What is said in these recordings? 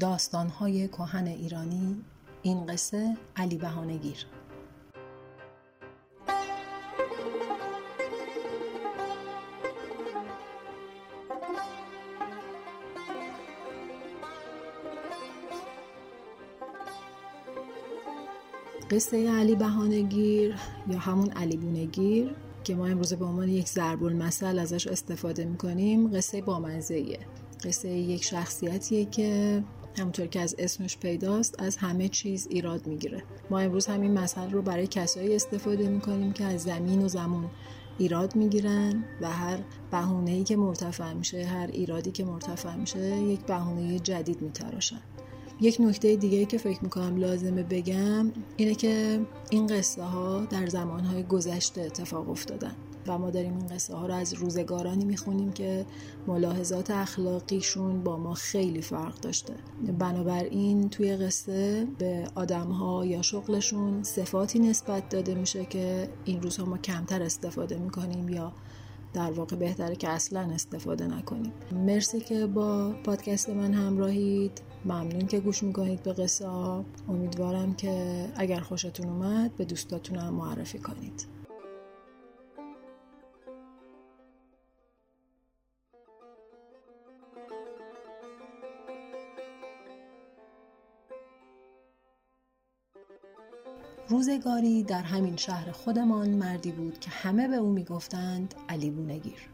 داستانهای کهن ایرانی این قصه علی بهانگیر قصه علی بهانگیر یا همون علی بونگیر که ما امروز به عنوان یک ضرب المثل ازش استفاده می‌کنیم قصه بامزه قصه یک شخصیتیه که همونطور که از اسمش پیداست از همه چیز ایراد می‌گیره. ما امروز همین مثل رو برای کسایی استفاده می‌کنیم که از زمین و زمان ایراد می‌گیرن و هر بهونه‌ای که مرتفع میشه هر ایرادی که مرتفع میشه یک بهونه جدید میتراشن. یک نکته دیگه که فکر می‌کنم لازمه بگم اینه که این قصه ها در زمانهای گذشته اتفاق افتادن. و ما داریم این قصه ها رو از روزگارانی می‌خونیم که ملاحظات اخلاقیشون با ما خیلی فرق داشته. بنابراین توی قصه به آدم ها یا شغلشون صفاتی نسبت داده میشه که این روزها ما کمتر استفاده می‌کنیم یا در واقع بهتره که اصلا استفاده نکنیم. مرسی که با پادکست من همراهید. ممنون که گوش می‌کنید به قصه ها. امیدوارم که اگر خوشتون اومد به دوستاتون هم معرفی کنید. روزگاری در همین شهر خودمان مردی بود که همه به او می‌گفتند علی بونگیر.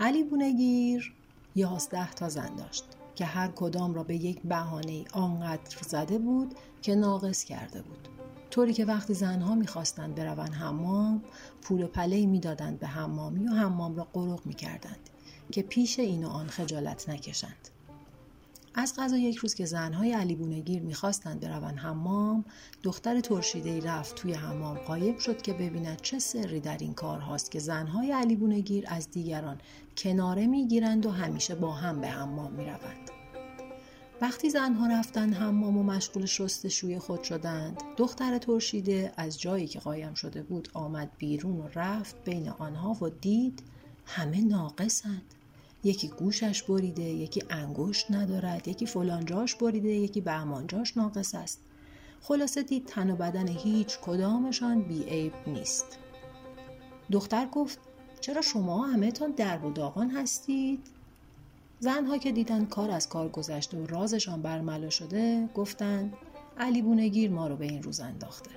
علی بونگیر یازده تا زن داشت که هر کدام را به یک بهانه آنقدر زده بود که ناقص کرده بود. طوری که وقتی زنها می‌خواستند بروند حمام پول پله می‌دادند به حمامی و حمام را قرق می‌کردند که پیش این و آن خجالت نکشند. از غذا یک روز که زنهای علی بونگیر می‌خواستند بروند حمام دختر ترشیده رفت توی حمام. قایب شد که ببیند چه سری در این کار هاست که زنهای علی بونگیر از دیگران کناره می‌گیرند و همیشه با هم به حمام می‌روند. وقتی زنها رفتن حمام و مشغول شستشوی خود شدند دختر ترشیده از جایی که قایم شده بود آمد بیرون و رفت بین آنها و دید همه ناقصند. یکی گوشش بریده یکی انگشت ندارد یکی فلانجاش بریده یکی بهمانجاش ناقص است. خلاصه دید تن و بدن هیچ کدامشان بیعیب نیست. دختر گفت چرا شما همه تان درب و داغان هستید؟ زنها که دیدن کار از کار گذشته و رازشان برملا شده گفتند علی بونگیر ما رو به این روز انداخته.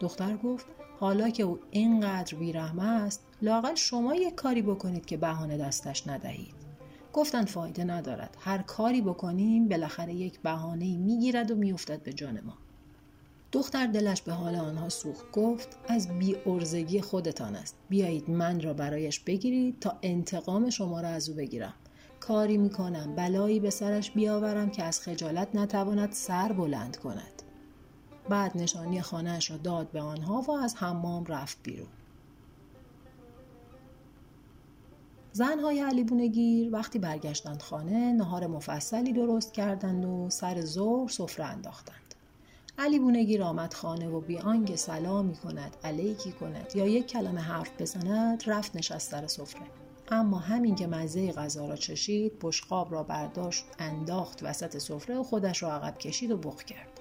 دختر گفت حالا که او اینقدر بیرحمه است لاقل شما یک کاری بکنید که بهانه دستش ندهید. گفتن فایده ندارد. هر کاری بکنیم بالاخره یک بهانه می‌گیرد و میافتد به جان ما. دختر دلش به حال آنها سوخت. گفت از بی ارزگی خودتان است. بیایید من را برایش بگیرید تا انتقام شما را از او بگیرم. کاری می‌کنم. بلایی به سرش بیاورم که از خجالت نتواند سر بلند کند. بعد نشانی خانهاش را داد به آنها و از حمام رفت بیرون. زنهای علی بونگیر وقتی برگشتند خانه نهار مفصلی درست کردند و سر ظهر سفره انداختند. علی بونگیر آمد خانه و بی آنکه سلامی کند علیکی کند یا یک کلمه حرف بزند رفت نشست سر سفره. اما همین که مزه غذا را چشید بشقاب را برداشت انداخت وسط سفره و خودش را عقب کشید و بخ کرد.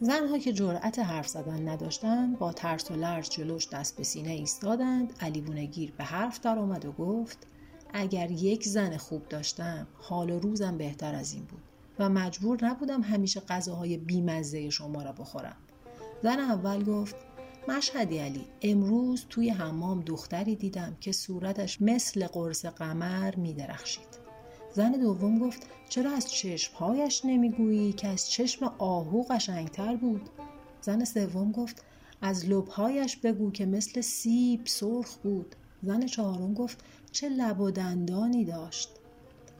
زنها که جرأت حرف زدن نداشتند با ترس و لرز جلوش دست به سینه ایستادند. علی بونگیر به حرف درآمد و گفت اگر یک زن خوب داشتم حال و روزم بهتر از این بود و مجبور نبودم همیشه غذاهای بیمزه شما را بخورم. زن اول گفت مشهدی علی امروز توی حمام دختری دیدم که صورتش مثل قرص قمر می درخشید زن دوم گفت چرا از چشمهایش نمی‌گویی که از چشم آهو قشنگتر بود؟ زن سوم گفت از لبهایش بگو که مثل سیب سرخ بود. زن چهارم گفت چه لب و دندانی داشت.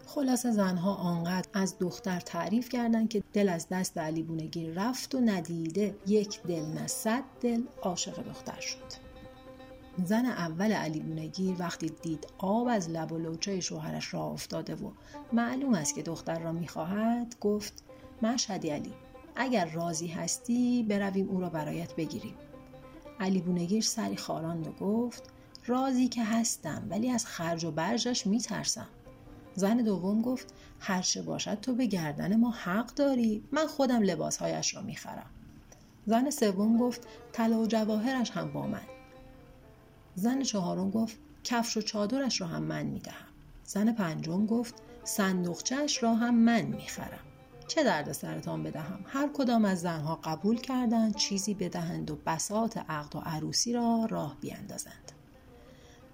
خلاصه زنها آنقدر از دختر تعریف کردند که دل از دست علی بونگیر رفت و ندیده یک دل نه صد دل عاشق دختر شد. زن اول علی بونگیر وقتی دید آب از لب و لوچه شوهرش را افتاده و معلوم است که دختر را می‌خواهد گفت مشهدی علی اگر راضی هستی برویم او را برایت بگیریم. علی بونگیر سری خاراند و گفت راضی که هستم ولی از خرج و برجش میترسم. زن دوم گفت هرچه باشد تو به گردن ما حق داری من خودم لباسهایش را می‌خرم. زن سوم گفت طلا و جواهرش هم با من. زن چهارم گفت کفش و چادرش را هم من می‌دهم. زن پنجم گفت صندوقچهش را هم من می‌خرم. چه درد سرتان بدهم؟ هر کدام از زنها قبول کردند چیزی بدهند و بساط عقد و عروسی را راه بیاندازند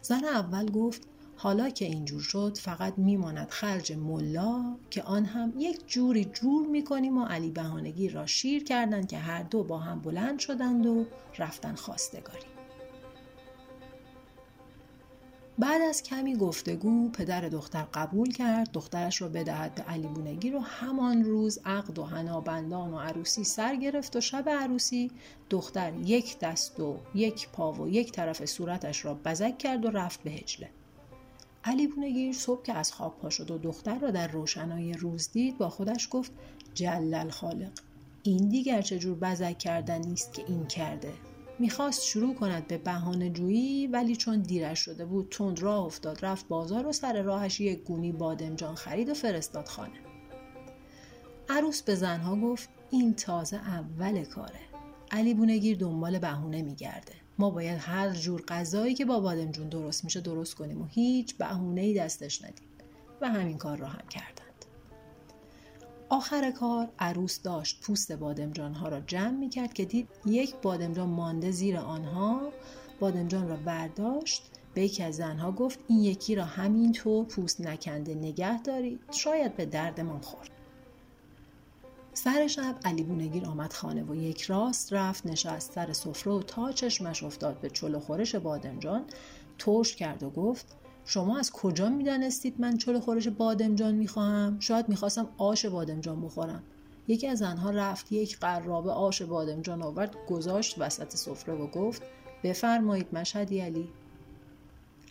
زن اول گفت حالا که اینجور شد فقط میماند خرج ملا که آن هم یک جوری جور می‌کنیم و علی بهانگی را شیر کردند که هر دو با هم بلند شدند و رفتن خواستگاری. بعد از کمی گفتگو پدر دختر قبول کرد دخترش را بدهد به علی بونگی رو. همان روز عقد و هنابندان و عروسی سر گرفت و شب عروسی دختر یک دست و یک پا و یک طرف صورتش را بزک کرد و رفت به هجله. علی بونگیر صبح که از خواب پا شد و دختر را در روشنایی روز دید با خودش گفت جلل خالق این دیگر چجور بزک کردن نیست که این کرده؟ می‌خواست شروع کند به بهانه جویی ولی چون دیرش شده بود تند راه افتاد رفت بازار و سر راهش یک گونی بادمجان خرید و فرستاد خانه. عروس به زنها گفت این تازه اول کاره. علی بونگیر دنبال بهونه میگرده. ما باید هر جور غذایی که با بادمجون درست میشه درست کنیم و هیچ بهونه ای دستش ندیم. و همین کار را هم کردند آخر کار عروس داشت پوست بادمجان ها را جمع می کرد که دید یک بادمجان مانده زیر آنها. بادمجان را برداشت. به یکی از زنها گفت این یکی را همینطور پوست نکنده نگه دارید شاید به دردمان خورد. سر شب علی بونگیر آمد خانه و یک راست رفت. نشست سر سفره و تا چشمش افتاد به چلو خورش بادمجان ترش کرد و گفت شما از کجا می‌دانستید من چلو خورش بادمجان می‌خواهم؟ شاید می‌خواستم آش بادمجان بخورم. یکی از آنها رفت یک قرابه آش بادمجان آورد گذاشت وسط سفره و گفت بفرمایید مشهدی علی.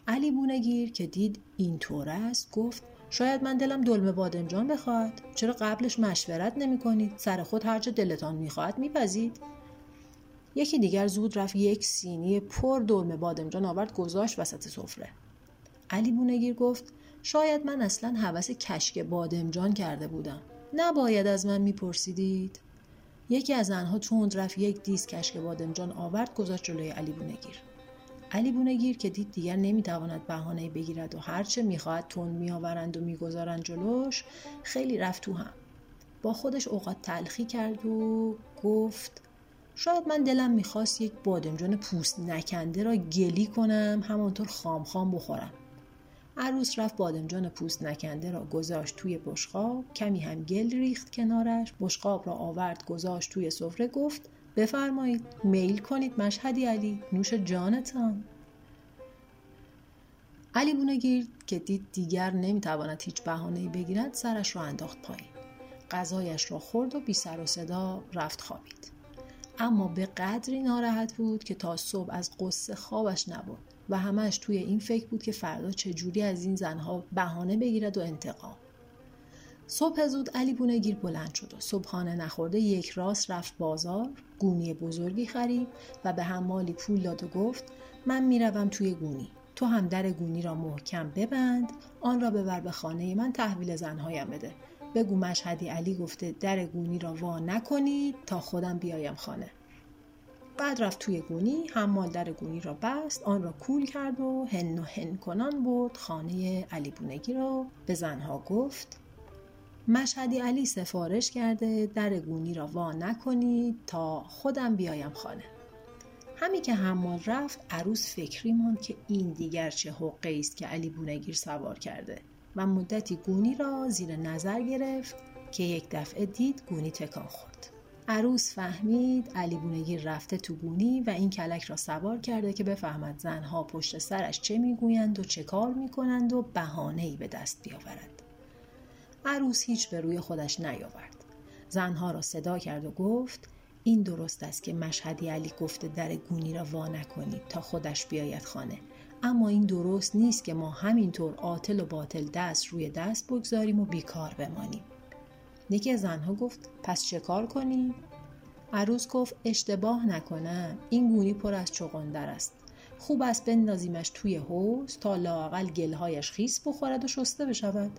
علی بونگیر که دید این طور است گفت شاید من دلم دلمه بادمجان بخواهد چرا قبلش مشورت نمی کنید سر خود هرچه دلتان می‌خواهد میپذید یکی دیگر زود رفت یک سینی پر دلمه بادمجان آورد گذاشت وسط سفره. علی بونگیر گفت شاید من اصلا حوس کشک بادمجان کرده بودم. نباید از من میپرسیدید؟ یکی از آنها تند رفت یک دیس کشک بادمجان آورد گذاشت جلوی علی بونگیر. علی بونگیر که دید دیگر نمی‌تواند بهانه بگیرد و هرچه می‌خواهد تند میآورند و می‌گذارند جلوش خیلی رفت تو هم. با خودش اوقات تلخی کرد و گفت شاید من دلم می‌خواست یک بادمجان پوست نکنده را گلی کنم همانطور خام خام بخورم. عروس رفت بادمجان پوست نکنده را گذاشت توی بشقاب کمی هم گل ریخت کنارش بشقاب را آورد گذاشت توی سفره گفت بفرمایید میل کنید مشهدی علی نوش جانتان. علی بونگیر که دید دیگر نمی‌تواند هیچ بهانه‌ای بگیرد سرش را انداخت پایین. غذایش را خورد و بی سر و صدا رفت خوابید. اما به قدری ناراحت بود که تا صبح از قصه خوابش نبود و همش توی این فکر بود که فردا چجوری از این زنها بهانه بگیرد و انتقام. صبح زود علی بونگیر بلند شد و صبحانه نخورده یک راست رفت بازار گونی بزرگی خرید و به حمالی پول داد و گفت من می‌روم توی گونی. تو هم در گونی را محکم ببند آن را ببر به خانه من تحویل زنهایم بده. بگو مشهدی علی گفته در گونی را وا نکنید تا خودم بیایم خانه. بعد رفت توی گونی حمال در گونی را بست آن را کول کرد و هن و هن کنان برد خانه علی بونگی را. به زنها گفت مشهدی علی سفارش کرده در گونی را وا نکنید تا خودم بیایم خانه. همی که حمال رفت عروس فکری ماند که این دیگر چه حقه است که علی بونگیر سوار کرده و مدتی گونی را زیر نظر گرفت که یک دفعه دید گونی تکان خورد. عروس فهمید علی بونگیر رفته تو گونی و این کلک را سوار کرده که بفهمد زنها پشت سرش چه می‌گویند و چه کار می‌کنند و بهانهای به دست بیاورد. عروس هیچ به روی خودش نیاورد. زنها را صدا کرد و گفت این درست است که مشهدی علی گفته در گونی را وا نکنید تا خودش بیاید خانه. اما این درست نیست که ما همینطور عاطل و باطل دست روی دست بگذاریم و بیکار بمانیم. یکی زنها گفت پس چه کار کنیم عروس گفت اشتباه نکنم این گونی پر از چغندر است. خوب است بندازیمش توی حوز تا لاقل گلهایش خیس بخورد و شسته بشود.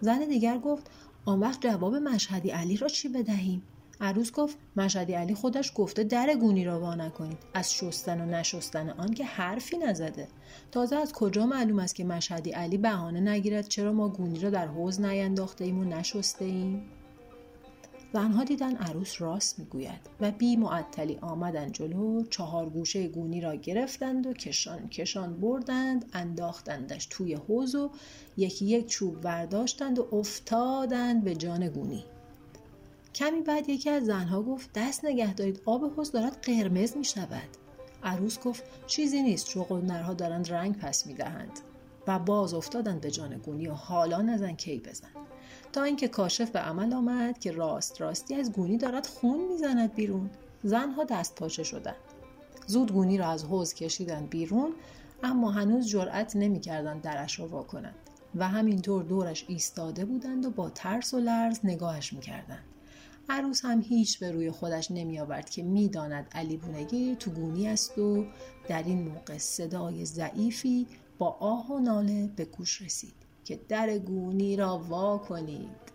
زن دیگر گفت آن وقت جواب مشهدی علی را چی بدهیم؟ عروس گفت مشهدی علی خودش گفته در گونی را وا نکنید. از شستن و نشستن آن که حرفی نزده. تازه از کجا معلوم است که مشهدی علی بهانه نگیرد؟ چرا ما گونی را در حوز نینداخته ایم و نشسته ایم زنها دیدن عروس راست می‌گوید و بی معطلی آمدن جلو چهار گوشه گونی را گرفتند و کشان کشان بردند انداختندش توی حوز و یکی یک چوب برداشتند و افتادند به جان گونی. کمی بعد یکی از زنها گفت دست نگه دارید آب حوز دارد قرمز می شود عروس گفت چیزی نیست چون نرها دارند رنگ پس می دهند و باز افتادند به جان گونی و حالا نزن کی بزن. تا اینکه کاشف به عمل آمد که راست راستی از گونی دارد خون می‌زند بیرون. زنها دست پاچه شدند. زود گونی را از حوز کشیدند بیرون اما هنوز جرأت نمی‌کردند درش را وا کنند و همینطور دورش ایستاده بودند و با ترس و لرز نگاهش می‌کردند. عروس هم هیچ به روی خودش نمی آورد که می‌داند علی بونگی تو گونی است و در این موقع صدای ضعیفی با آه و ناله به گوش رسید. که در گونی را وا کنید.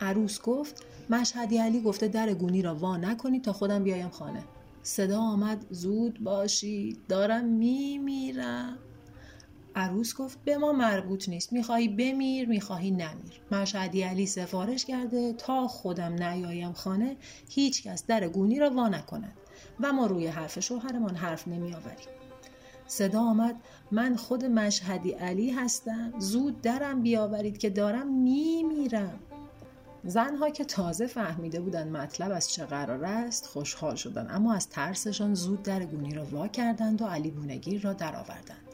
عروس گفت مشهدی علی گفته در گونی را وا نکنید تا خودم بیایم خانه. صدا آمد زود باشید دارم میمیرم. عروس گفت به ما مربوط نیست می‌خواهی بمیر می‌خواهی نمیر. مشهدی علی سفارش کرده تا خودم نیایم خانه هیچکس در گونی را وا نکند و ما روی حرف شوهرمان حرف نمیآوریم. صدا آمد. من خود مشهدی علی هستم. زود درم بیاورید که دارم میمیرم. زنها که تازه فهمیده بودند مطلب از چه قرار است خوشحال شدند اما از ترسشان زود در گونی را وا کردند و علی بونگیر را درآوردند.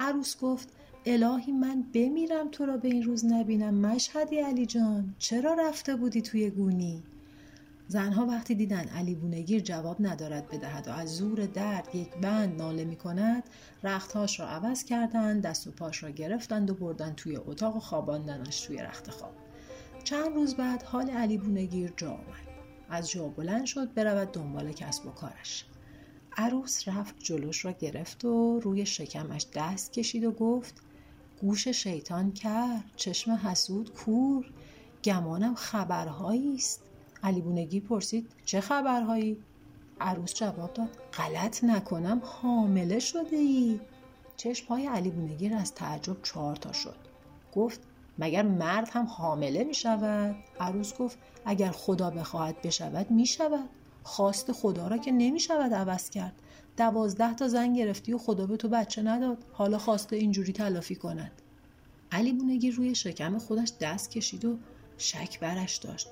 عروس گفت الهی من بمیرم تو را به این روز نبینم. مشهدی علی جان چرا رفته بودی توی گونی؟ زنها وقتی دیدن علی بونگیر جواب ندارد بدهد و از زور درد یک بند ناله می کند رختهاش را عوض کردند دست و پاش را گرفتند و بردن توی اتاق و خواباندنش توی رخت خواب. چند روز بعد حال علی بونگیر جا آمد. از جا بلند شد برود دنبال کسب و کارش. عروس رفت جلوش را گرفت و روی شکمش دست کشید و گفت گوش شیطان کرد چشم حسود کور گمانم خبرهایی است. علی بونگی پرسید چه خبرهایی؟ عروس جواب داد غلط نکنم حامله شده ای. چشم های علی بونگیر از تعجب چهار تا شد. گفت مگر مرد هم حامله می شود؟ عروس گفت اگر خدا بخواهد بشود می شود. خواست خدا را که نمی شود عوض کرد. دوازده تا زن گرفتی و خدا به تو بچه نداد. حالا خواسته اینجوری تلافی کند. علی بونگیر روی شکم خودش دست کشید و شک برش داشت.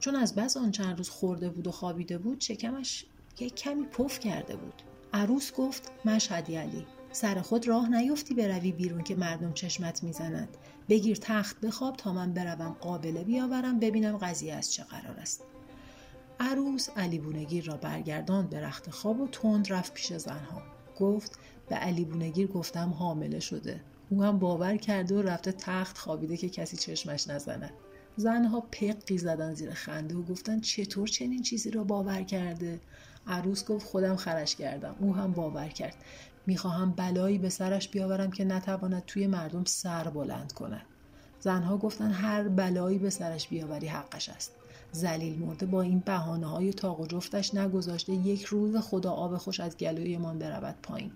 چون از بس آن چند روز خورده بود و خوابیده بود شکمش یک کمی پف کرده بود. عروس گفت مشهدی علی سر خود راه نیفتی بروی بیرون که مردم چشمت می‌زنند بگیر تخت بخواب تا من بروم قابله بیاورم ببینم قضیه از چه قرار است. عروس علی بونگیر را برگردان به رخت خواب و تند رفت پیش زنها. گفت به علی بونگیر گفتم حامله شده. او هم باور کرده و رفته تخت خوابیده که کسی چشمش نزند. زنها پقی زدن زیر خنده و گفتن چطور چنین چیزی را باور کرده؟ عروس گفت خودم خرش کردم او هم باور کرد. می‌خواهم بلایی به سرش بیاورم که نتواند توی مردم سر بلند کند. زنها گفتن هر بلایی به سرش بیاوری حقش است. زلیل مرده با این بهانه های تاق و جفتش نگذاشته یک روز خدا آب خوش از گلویمان برود پایین.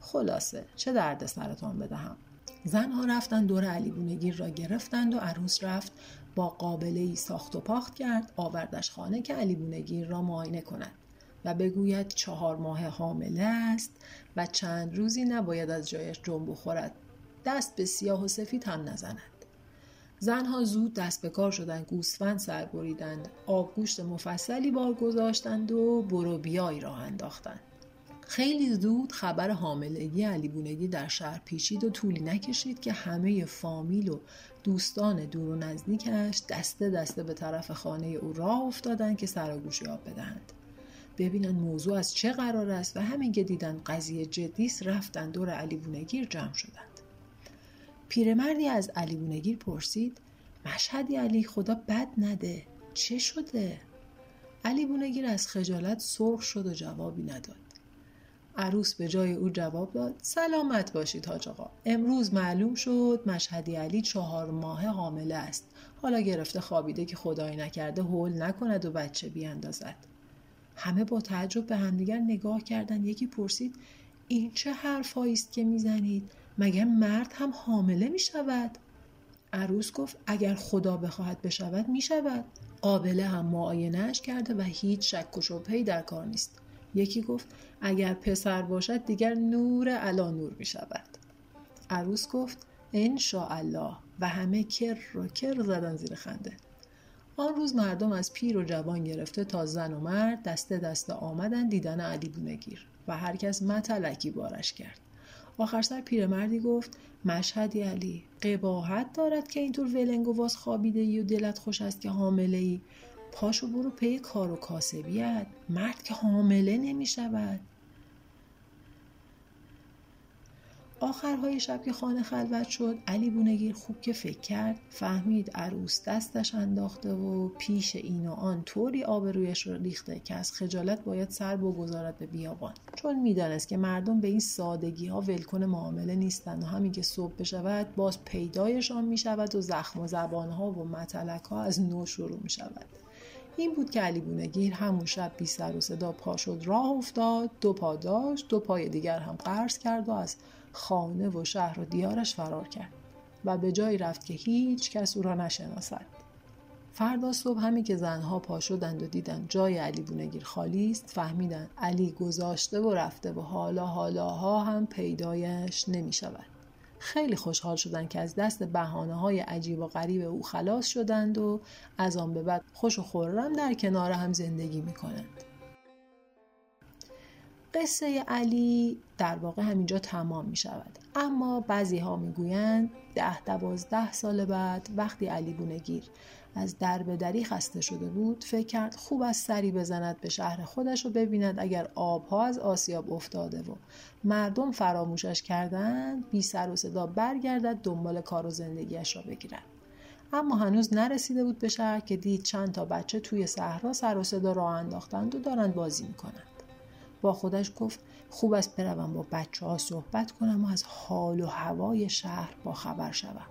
خلاصه چه درد سرتان بدهم؟ زنها رفتن دور علی بونگیر را گرفتند و عروس رفت با قابله ای ساخت و پاخت کرد آوردش خانه که علی بونگیر را معاینه کند و بگوید چهار ماه حامله است و چند روزی نباید از جایش جنب بخورد. دست به سیاه و سفید هم نزند. زنها زود دست به کار شدند گوسفند سر بریدند آبگوشت مفصلی بار گذاشتند و برو بیایی راه انداختند. خیلی زود خبر حاملگی علی بونگی در شهر پیچید و طولی نکشید که همه فامیل و دوستان دور و نزدیکش دسته دسته به طرف خانه او راه افتادند که سراگوشی آب بدهند. ببینن موضوع از چه قرار است و همین که دیدن قضیه جدیست رفتن دور علی بونگیر جمع شدند. پیرمردی از علی بونگیر پرسید مشهدی علی خدا بد نده چه شده؟ علی بونگیر از خجالت سرخ شد و جوابی نداد. عروس به جای او جواب داد سلامت باشید حاج آقا. امروز معلوم شد مشهدی علی چهار ماه حامله است. حالا گرفته خوابیده که خدای نکرده هول نکند و بچه بیاندازد همه با تعجب به همدیگر نگاه کردند. یکی پرسید این چه حرفهایی است که می‌زنید؟ مگر مرد هم حامله می شود عروس گفت اگر خدا بخواهد بشود می شود قابله هم معاینهش کرده و هیچ شک و شبهی در کار نیست. یکی گفت اگر پسر باشد دیگر نور علا نور می شود عروس گفت الله و همه کر رو کر زدن زیر خنده. آن روز مردم از پیر و جوان گرفته تا زن و مرد دسته دسته آمدن دیدن علی بونگیر و هر کس متلکی بارش کرد. آخر سر پیرمردی گفت مشهدی علی قباحت دارد که اینطور واس خوابیده ای و دلت خوش است که حامله ای پاشو برو پی کار و کاسبیت. مرد که حامله نمی شود آخرهای شب که خانه خلوت شد علی بونگیر خوب که فکر کرد. فهمید عروس دستش انداخته و پیش این و آن طوری آبرویش رو ریخته که از خجالت باید سر بگذارد به بیابان. چون می‌دانست که مردم به این سادگی ها ولکن معامله نیستند و همین که صبح بشود باز پیدایشان می شود و زخم و زبان ها و متلک ها از نو شروع می شود این بود که علی بونگیر همون شب بی سر و صدا پا شد راه افتاد دو پا داشت دو پای دیگر هم قرض کرد و از خانه و شهر و دیارش فرار کرد و به جایی رفت که هیچ کس او را نشناسد. فردا صبح همی که زنها پا شدند و دیدند جای علی بونگیر خالی است فهمیدند علی گذاشته و رفته و حالا حالاها هم پیدایش نمی شود. خیلی خوشحال شدند که از دست بحانه های عجیب و غریب او خلاص شدند و از آن به بعد خوش و خورم در کنار هم زندگی می کنند. قصه علی در واقع همینجا تمام می شود اما بعضی ها می گویند ده دوازده سال بعد وقتی علی بونگیر از در به دری خسته شده بود فکر کرد خوب از سری بزند به شهر خودش و ببیند اگر آبها از آسیاب افتاده و مردم فراموشش کردند بی سر و صدا برگردد دنبال کار و زندگیش را بگیرد. اما هنوز نرسیده بود به شهر که دید چند تا بچه توی صحرا سر و صدا راه انداختند و دارند بازی می‌کنند. با خودش گفت خوب است بروم با بچه ها صحبت کنم و از حال و هوای شهر با خبر شوم.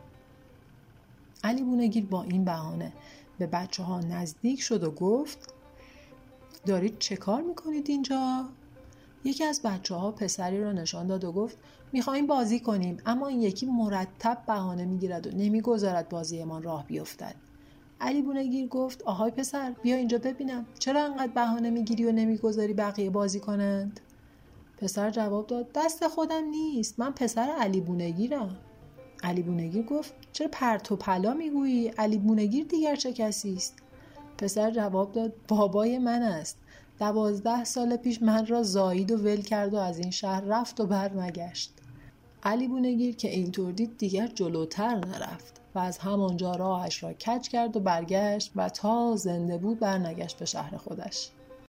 علی بونگیر با این بهانه به بچه ها نزدیک شد و گفت دارید چه کار می‌کنید اینجا؟ یکی از بچه ها پسری را نشان داد و گفت می‌خواهیم بازی کنیم اما این یکی مرتب بهانه می‌گیرد و نمی‌گذارد بازیمان راه بیفتد. علی بونگیر گفت آهای پسر بیا اینجا ببینم چرا انقدر بهانه می‌گیری و نمی‌گذاری بقیه بازی کنند؟ پسر جواب داد دست خودم نیست من پسر علی بونگیرم. علی بونگیر گفت چرا پرت و پلا می‌گویی؟ علی بونگیر دیگر چه کسی است؟ پسر جواب داد بابای من است. دوازده سال پیش من را زایید و ول کرد و از این شهر رفت و برنگشت علی بونگیر که اینطور دید دیگر جلوتر نرفت و از همانجا راهش را کج کرد و برگشت و تا زنده بود برنگشت به شهر خودش.